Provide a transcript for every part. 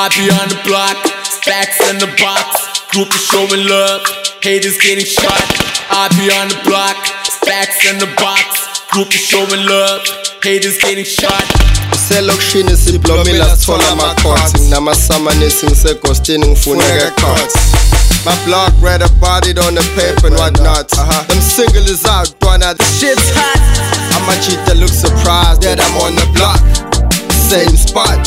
I be on the block, stacks in the box. Group is showing love, haters getting shot. I be on the block, stacks in the box. Group is showing love, haters getting shot. selokishini siblomile sithola amakhothi namasamanisi ngisegostini ngifuneka cots My course. Now my summer is in sequence, in full nigga cuts. My block read about it on the paper and whatnot. Uh-huh. Them single is out, Dwana. The shit's hot. I'm a cheater, look surprised that I'm on the block. Same spot.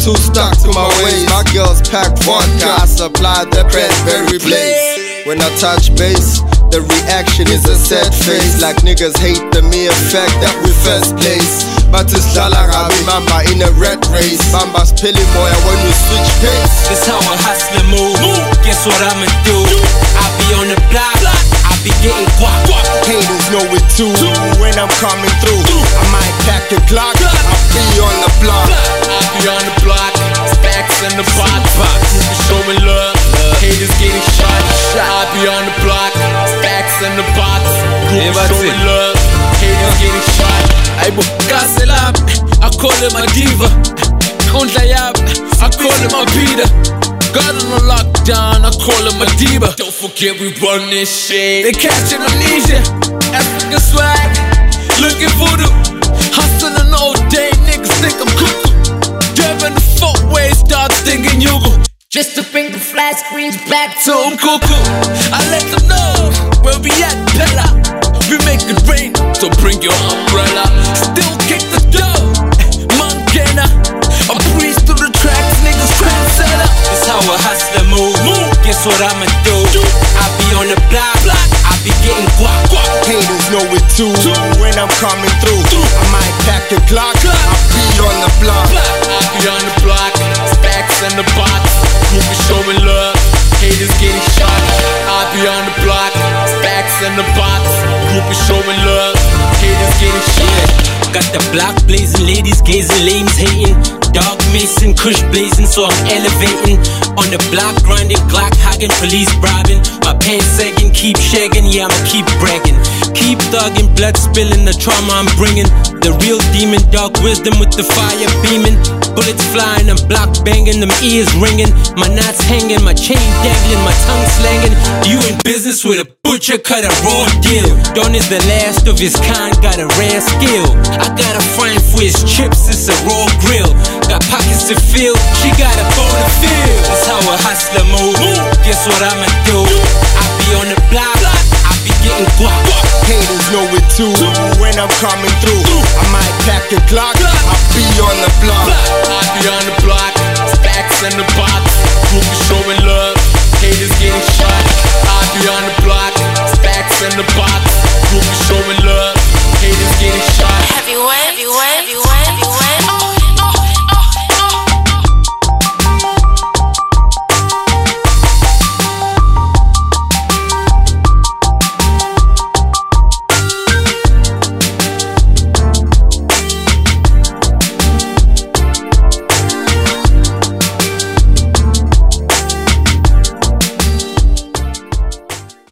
Too stuck to my ways. My girls pack vodka. I supply the Bradbury blaze. When I touch base, the reaction is a sad face. Like niggas hate the mere fact that we first place. But it's Jalarabi Mamba in a red race. Mamba's pilly boy when we switch pace. This how a hustler move. Guess what I'ma do? I be on the block. I be getting guap. Haters know it too. When I'm coming through, I might pack a Glock. I'll be on the block. I be on the block, stacks in the box. Group is showing love, haters getting shot. I be on the block, stacks in the box. Group is showing love, haters getting shot. Aibo, Gasselab, I call him a diva. Kundla Yab, I call him a Peter. God on the lockdown, I call him a diva. Don't forget we run this shit. They catch amnesia, African swag, looking voodoo. Hustling the back So I'm cuckoo. I let them know where we at, Bella. We make it rain, so bring your umbrella. Still kick the door, eh, Montana. I breeze through the tracks, niggas trendsetter. This how a hustler move. Guess what I'ma do? I be on the block. I be getting guap. Haters know it too. When I'm coming through, I might pack a Glock. I'll be on the block. I be on the block, stacks in the box. Group is showing love, haters getting shot. Got the block blazing, ladies gazing, lames hating. Dog mason, kush blazing, so I'm elevating. On the block, grinding, Glock hogging, police bribing. My pants sagging, keep shagging, yeah, I'ma keep bragging. Keep thugging, blood spilling, the trauma I'm bringing. The real demon, dark wisdom with the fire beaming. Bullets flying, I'm block banging, them ears ringing. My knots hanging, my chain dangling, my tongue slanging. You in business with a butcher, cut a raw deal. Don is the last of his kind, got a rare skill. I got a friend for his chips, it's a raw grill. Got pockets to fill, she got a phone to fill. That's how a hustler move. Guess what I'ma do? I be on the block, I be getting guap. Haters know it too. When I'm coming through, I might pack a Glock. I be on the block. I be on the block. Stacks in the box. Group.